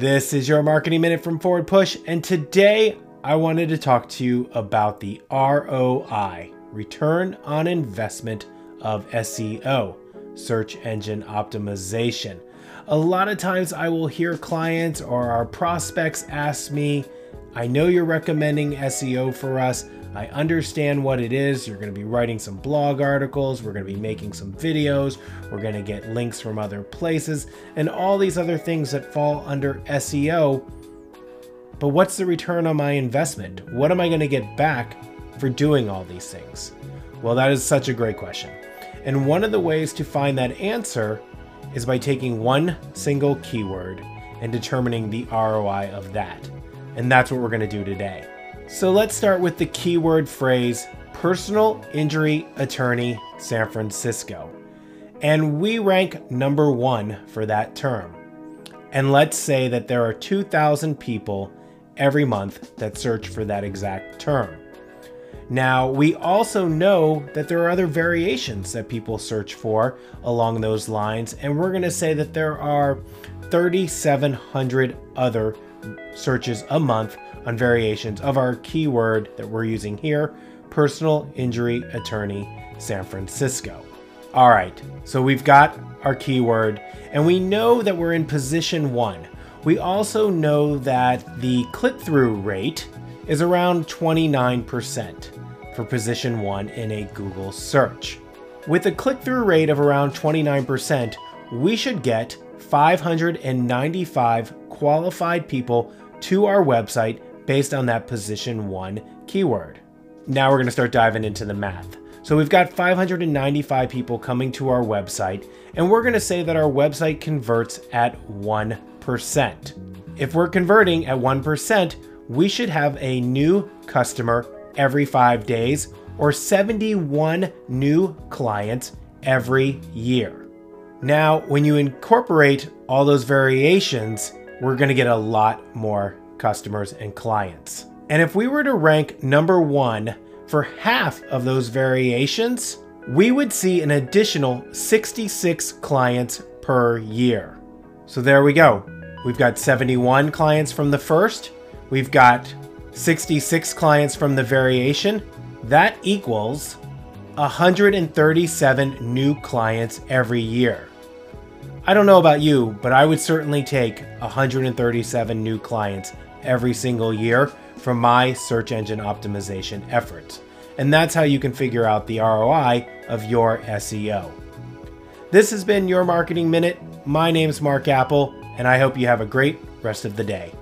This is your marketing minute from Forward Push, and today I wanted to talk to you about the ROI, return on investment of SEO, search engine optimization. A lot of times I will hear clients or our prospects ask me, I know you're recommending SEO for us. I understand what it is. You're going to be writing some blog articles. We're going to be making some videos. We're going to get links from other places and all these other things that fall under SEO. But what's the return on my investment? What am I going to get back for doing all these things? Well, that is such a great question. And one of the ways to find that answer is by taking one single keyword and determining the ROI of that. And that's what we're going to do today. So let's start with the keyword phrase personal injury attorney San Francisco. And we rank number one for that term. And let's say that there are 2,000 people every month that search for that exact term. Now, we also know that there are other variations that people search for along those lines, and we're going to say that there are 3,700 other searches a month on variations of our keyword that we're using here personal injury attorney San Francisco. All right, so we've got our keyword and we know that we're in position one. We also know that the click through rate is around 29% for position one in a Google search. With a click through rate of around 29%, we should get 595 qualified people to our website based on that position one keyword. Now we're going to start diving into the math. So we've got 595 people coming to our website, and we're going to say that our website converts at 1%. If we're converting at 1%, we should have a new customer every five days or 71 new clients every year. Now, when you incorporate all those variations, we're going to get a lot more customers and clients. And if we were to rank number one for half of those variations, we would see an additional 66 clients per year. So there we go. We've got 71 clients from the first, we've got 66 clients from the variation. That equals 137 new clients every year. I don't know about you, but I would certainly take 137 new clients every single year from my search engine optimization efforts. And that's how you can figure out the ROI of your SEO. This has been your Marketing Minute. My name's Mark Apple, and I hope you have a great rest of the day.